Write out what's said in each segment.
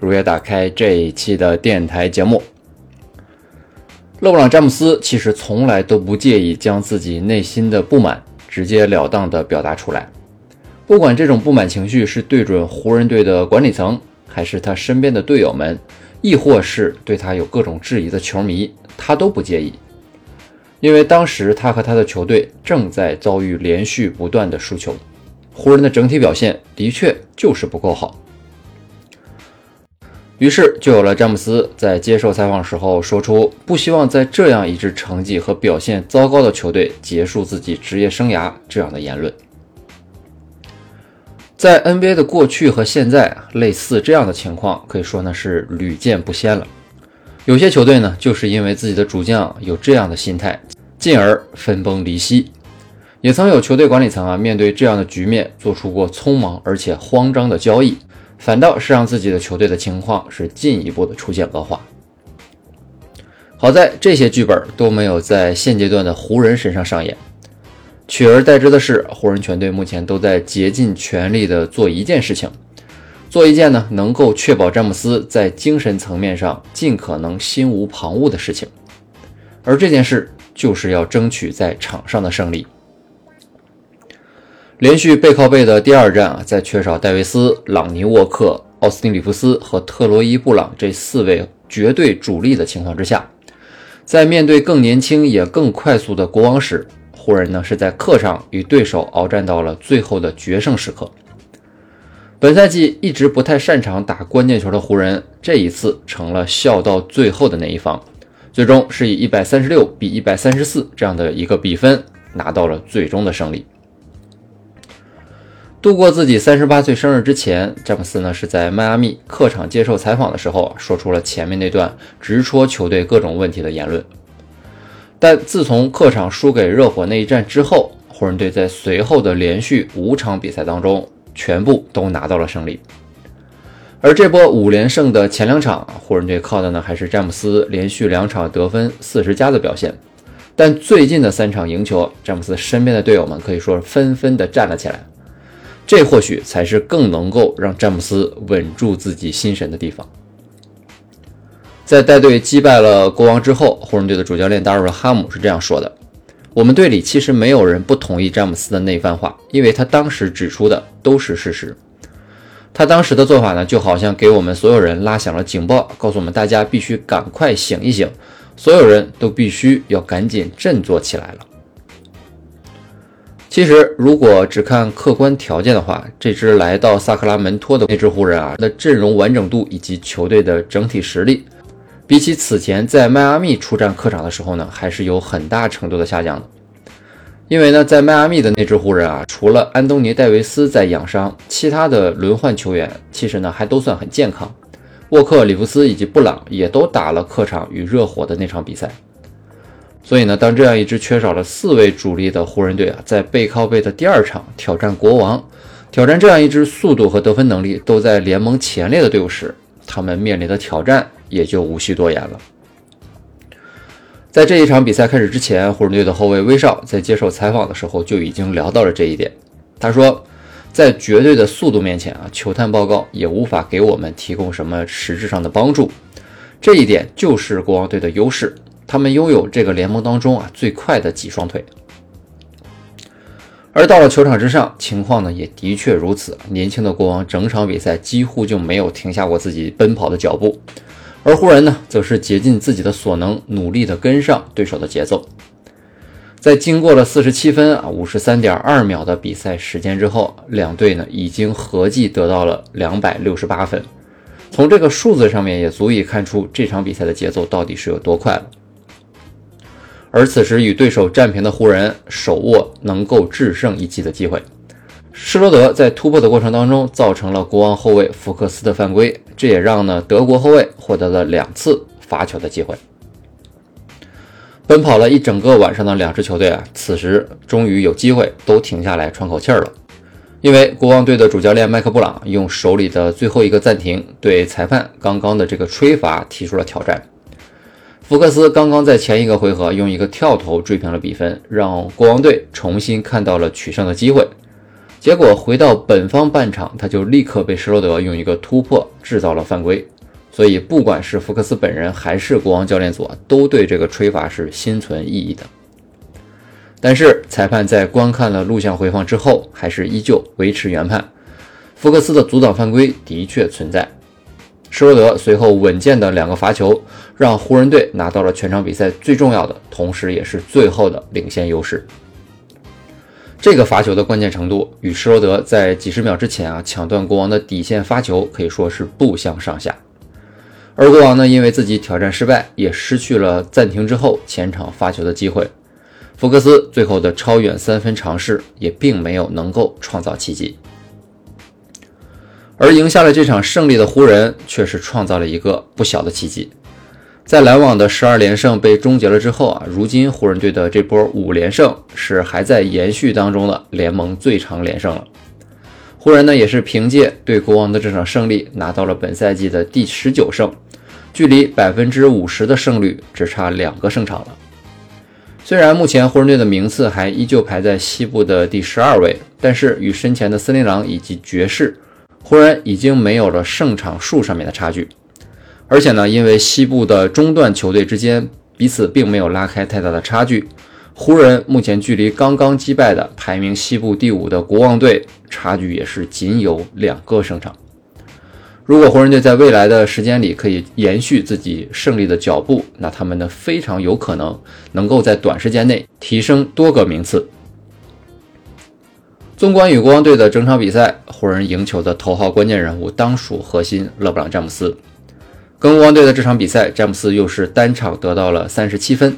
如约打开这一期的电台节目。勒布朗·詹姆斯其实从来都不介意将自己内心的不满直截了当地表达出来，不管这种不满情绪是对准湖人队的管理层，还是他身边的队友们，亦或是对他有各种质疑的球迷，他都不介意，因为当时他和他的球队正在遭遇连续不断的输球。湖人的整体表现的确就是不够好，于是就有了詹姆斯在接受采访时候说出不希望在这样一支成绩和表现糟糕的球队结束自己职业生涯这样的言论。在 NBA 的过去和现在，类似这样的情况可以说呢是屡见不鲜了。有些球队呢就是因为自己的主将有这样的心态，进而分崩离析。也曾有球队管理层啊，面对这样的局面，做出过匆忙而且慌张的交易，反倒是让自己的球队的情况是进一步的出现恶化。好在这些剧本都没有在现阶段的湖人身上上演，取而代之的是，湖人全队目前都在竭尽全力的做一件事情，做一件呢能够确保詹姆斯在精神层面上尽可能心无旁骛的事情，而这件事就是要争取在场上的胜利。连续背靠背的第二战啊，在缺少戴维斯、朗尼沃克、奥斯汀里弗斯和特洛伊布朗这四位绝对主力的情况之下，在面对更年轻也更快速的国王时，湖人呢是在客场与对手鏖战到了最后的决胜时刻。本赛季一直不太擅长打关键球的湖人，这一次成了笑到最后的那一方，最终是以一百三十六比一百三十四这样的一个比分拿到了最终的胜利。度过自己三十八岁生日之前，詹姆斯呢是在迈阿密客场接受采访的时候，说出了前面那段直戳球队各种问题的言论。但自从客场输给热火那一战之后，湖人队在随后的连续五场比赛当中，全部都拿到了胜利。而这波五连胜的前两场，湖人队靠的呢还是詹姆斯连续两场得分四十加的表现。但最近的三场赢球，詹姆斯身边的队友们可以说纷纷的站了起来。这或许才是更能够让詹姆斯稳住自己心神的地方。在带队击败了国王之后，湖人队的主教练达尔文·哈姆是这样说的：“我们队里其实没有人不同意詹姆斯的那番话，因为他当时指出的都是事实。他当时的做法呢，就好像给我们所有人拉响了警报，告诉我们大家必须赶快醒一醒，所有人都必须要赶紧振作起来了。”其实，如果只看客观条件的话，这支来到萨克拉门托的那支湖人啊，的阵容完整度以及球队的整体实力，比起此前在迈阿密出战客场的时候呢，还是有很大程度的下降的。因为呢，在迈阿密的那支湖人啊，除了安东尼·戴维斯在养伤，其他的轮换球员其实呢还都算很健康。沃克、里弗斯以及布朗也都打了客场与热火的那场比赛。所以呢，当这样一支缺少了四位主力的湖人队啊，在背靠背的第二场挑战国王，挑战这样一支速度和得分能力都在联盟前列的队伍时，他们面临的挑战也就无需多言了。在这一场比赛开始之前，湖人队的后卫威少在接受采访的时候就已经聊到了这一点。他说，在绝对的速度面前啊，球探报告也无法给我们提供什么实质上的帮助。这一点就是国王队的优势。他们拥有这个联盟当中啊最快的几双腿，而到了球场之上，情况呢也的确如此。年轻的国王整场比赛几乎就没有停下过自己奔跑的脚步，而湖人呢，则是竭尽自己的所能，努力的跟上对手的节奏。在经过了四十七分啊五十三点二秒的比赛时间之后，两队呢已经合计得到了两百六十八分。从这个数字上面也足以看出这场比赛的节奏到底是有多快了。而此时与对手战平的湖人手握能够制胜一击的机会，施罗德在突破的过程当中，造成了国王后卫福克斯的犯规，这也让呢德国后卫获得了两次罚球的机会。奔跑了一整个晚上的两支球队啊，此时终于有机会都停下来喘口气儿了。因为国王队的主教练麦克布朗用手里的最后一个暂停对裁判刚刚的这个吹罚提出了挑战。福克斯刚刚在前一个回合用一个跳投追平了比分，让国王队重新看到了取胜的机会。结果回到本方半场，他就立刻被施罗德用一个突破制造了犯规。所以不管是福克斯本人还是国王教练组，都对这个吹罚是心存异议的。但是裁判在观看了录像回放之后，还是依旧维持原判。福克斯的阻挡犯规的确存在。施罗德随后稳健的两个罚球，让湖人队拿到了全场比赛最重要的，同时也是最后的领先优势。这个罚球的关键程度，与施罗德在几十秒之前啊抢断国王的底线发球可以说是不相上下。而国王呢，因为自己挑战失败，也失去了暂停之后前场发球的机会。福克斯最后的超远三分尝试也并没有能够创造奇迹，而赢下了这场胜利的湖人却是创造了一个不小的奇迹。在篮网的十二连胜被终结了之后啊，如今湖人队的这波五连胜是还在延续当中的联盟最长连胜了。湖人呢也是凭借对国王的这场胜利拿到了本赛季的第十九胜，距离百分之五十的胜率只差两个胜场了。虽然目前湖人队的名次还依旧排在西部的第十二位，但是与身前的森林狼以及爵士，湖人已经没有了胜场数上面的差距。而且呢，因为西部的中段球队之间彼此并没有拉开太大的差距，湖人目前距离刚刚击败的排名西部第五的国王队差距也是仅有两个胜场。如果湖人队在未来的时间里可以延续自己胜利的脚步，那他们呢非常有可能能够在短时间内提升多个名次。纵观与国王队的整场比赛，湖人赢球的头号关键人物当属核心勒布朗詹姆斯。跟国王队的这场比赛，詹姆斯又是单场得到了三十七分。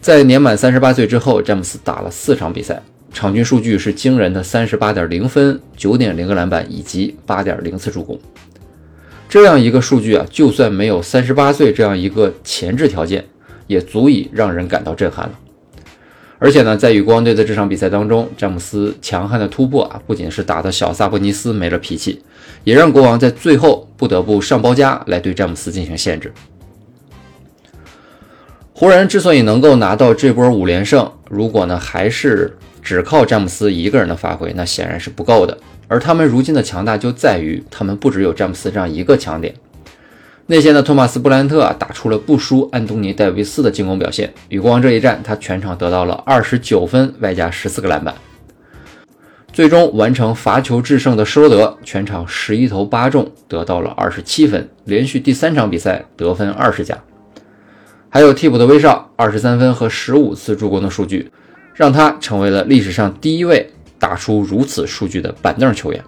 在年满三十八岁之后，詹姆斯打了四场比赛，场均数据是惊人的三十八点零分、九点零个篮板以及八点零次助攻。这样一个数据啊，就算没有三十八岁这样一个前置条件，也足以让人感到震撼了。而且呢，在与国王队的这场比赛当中，詹姆斯强悍的突破啊，不仅是打的小萨博尼斯没了脾气，也让国王在最后不得不上包夹来对詹姆斯进行限制。湖人之所以能够拿到这波五连胜，如果呢还是只靠詹姆斯一个人的发挥，那显然是不够的。而他们如今的强大就在于，他们不只有詹姆斯这样一个强点。内线的托马斯·布兰特啊，打出了不输安东尼·戴维斯的进攻表现。与国王这一战，他全场得到了二十九分，外加十四个篮板。最终完成罚球制胜的施罗德，全场十一投八中，得到了二十七分，连续第三场比赛得分二十加。还有替补的威少，二十三分和十五次助攻的数据，让他成为了历史上第一位。打出如此数据的板凳球员，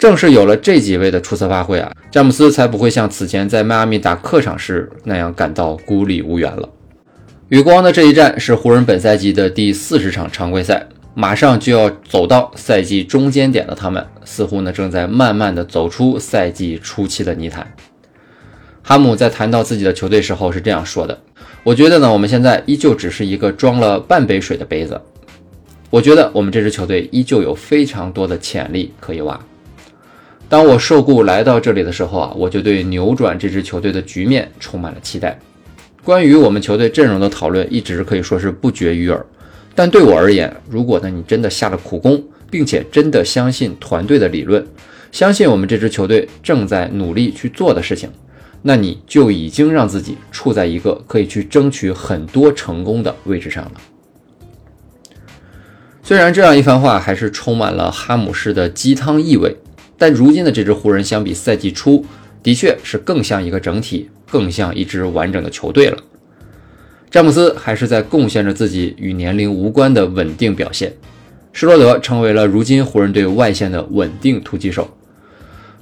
正是有了这几位的出色发挥啊，詹姆斯才不会像此前在迈阿密打客场时那样感到孤立无援了。与国王的这一战是湖人本赛季的第四十场常规赛，马上就要走到赛季中间点的他们，似乎呢正在慢慢的走出赛季初期的泥潭。哈姆在谈到自己的球队时候是这样说的：“我觉得呢，我们现在依旧只是一个装了半杯水的杯子。”我觉得我们这支球队依旧有非常多的潜力可以挖。当我受雇来到这里的时候啊，我就对扭转这支球队的局面充满了期待。关于我们球队阵容的讨论一直可以说是不绝于耳。但对我而言，如果呢你真的下了苦功，并且真的相信团队的理论，相信我们这支球队正在努力去做的事情，那你就已经让自己处在一个可以去争取很多成功的位置上了。虽然这样一番话还是充满了哈姆式的鸡汤意味，但如今的这支湖人相比赛季初，的确是更像一个整体，更像一支完整的球队了。詹姆斯还是在贡献着自己与年龄无关的稳定表现，施罗德成为了如今湖人队外线的稳定突击手，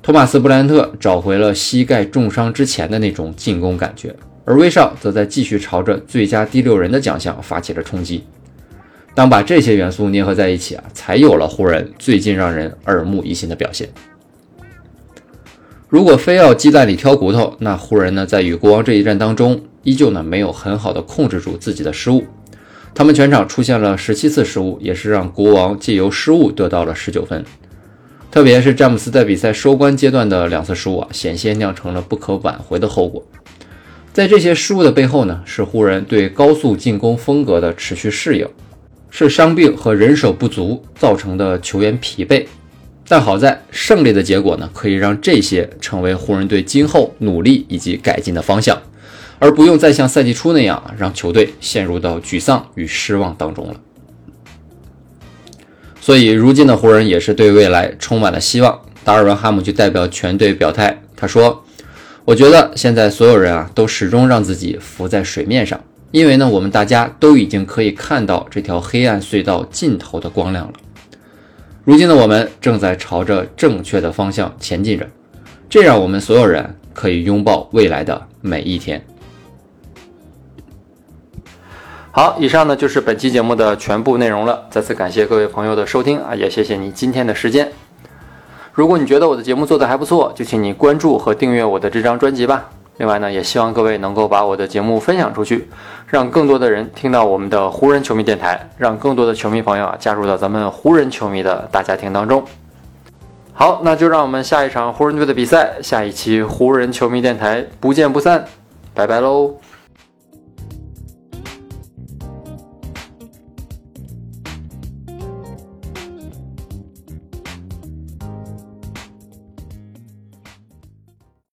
托马斯·布兰特找回了膝盖重伤之前的那种进攻感觉，而威少则在继续朝着最佳第六人的奖项发起了冲击。当把这些元素捏合在一起啊，才有了湖人最近让人耳目一新的表现。如果非要鸡蛋里挑骨头，那湖人呢，在与国王这一战当中，依旧呢没有很好的控制住自己的失误。他们全场出现了十七次失误，也是让国王借由失误得到了十九分。特别是詹姆斯在比赛收官阶段的两次失误啊，险些酿成了不可挽回的后果。在这些失误的背后呢，是湖人对高速进攻风格的持续适应。是伤病和人手不足造成的球员疲惫，但好在胜利的结果呢，可以让这些成为湖人队今后努力以及改进的方向，而不用再像赛季初那样让球队陷入到沮丧与失望当中了。所以，如今的湖人也是对未来充满了希望。达尔文哈姆就代表全队表态，他说：“我觉得现在所有人啊，都始终让自己浮在水面上。”因为呢，我们大家都已经可以看到这条黑暗隧道尽头的光亮了。如今的我们正在朝着正确的方向前进着，这让我们所有人可以拥抱未来的每一天。好，以上呢就是本期节目的全部内容了。再次感谢各位朋友的收听啊，也谢谢你今天的时间。如果你觉得我的节目做得还不错，就请你关注和订阅我的这张专辑吧。另外呢，也希望各位能够把我的节目分享出去，让更多的人听到我们的湖人球迷电台，让更多的球迷朋友啊加入到咱们湖人球迷的大家庭当中。好，那就让我们下一场湖人队的比赛，下一期湖人球迷电台不见不散，拜拜喽。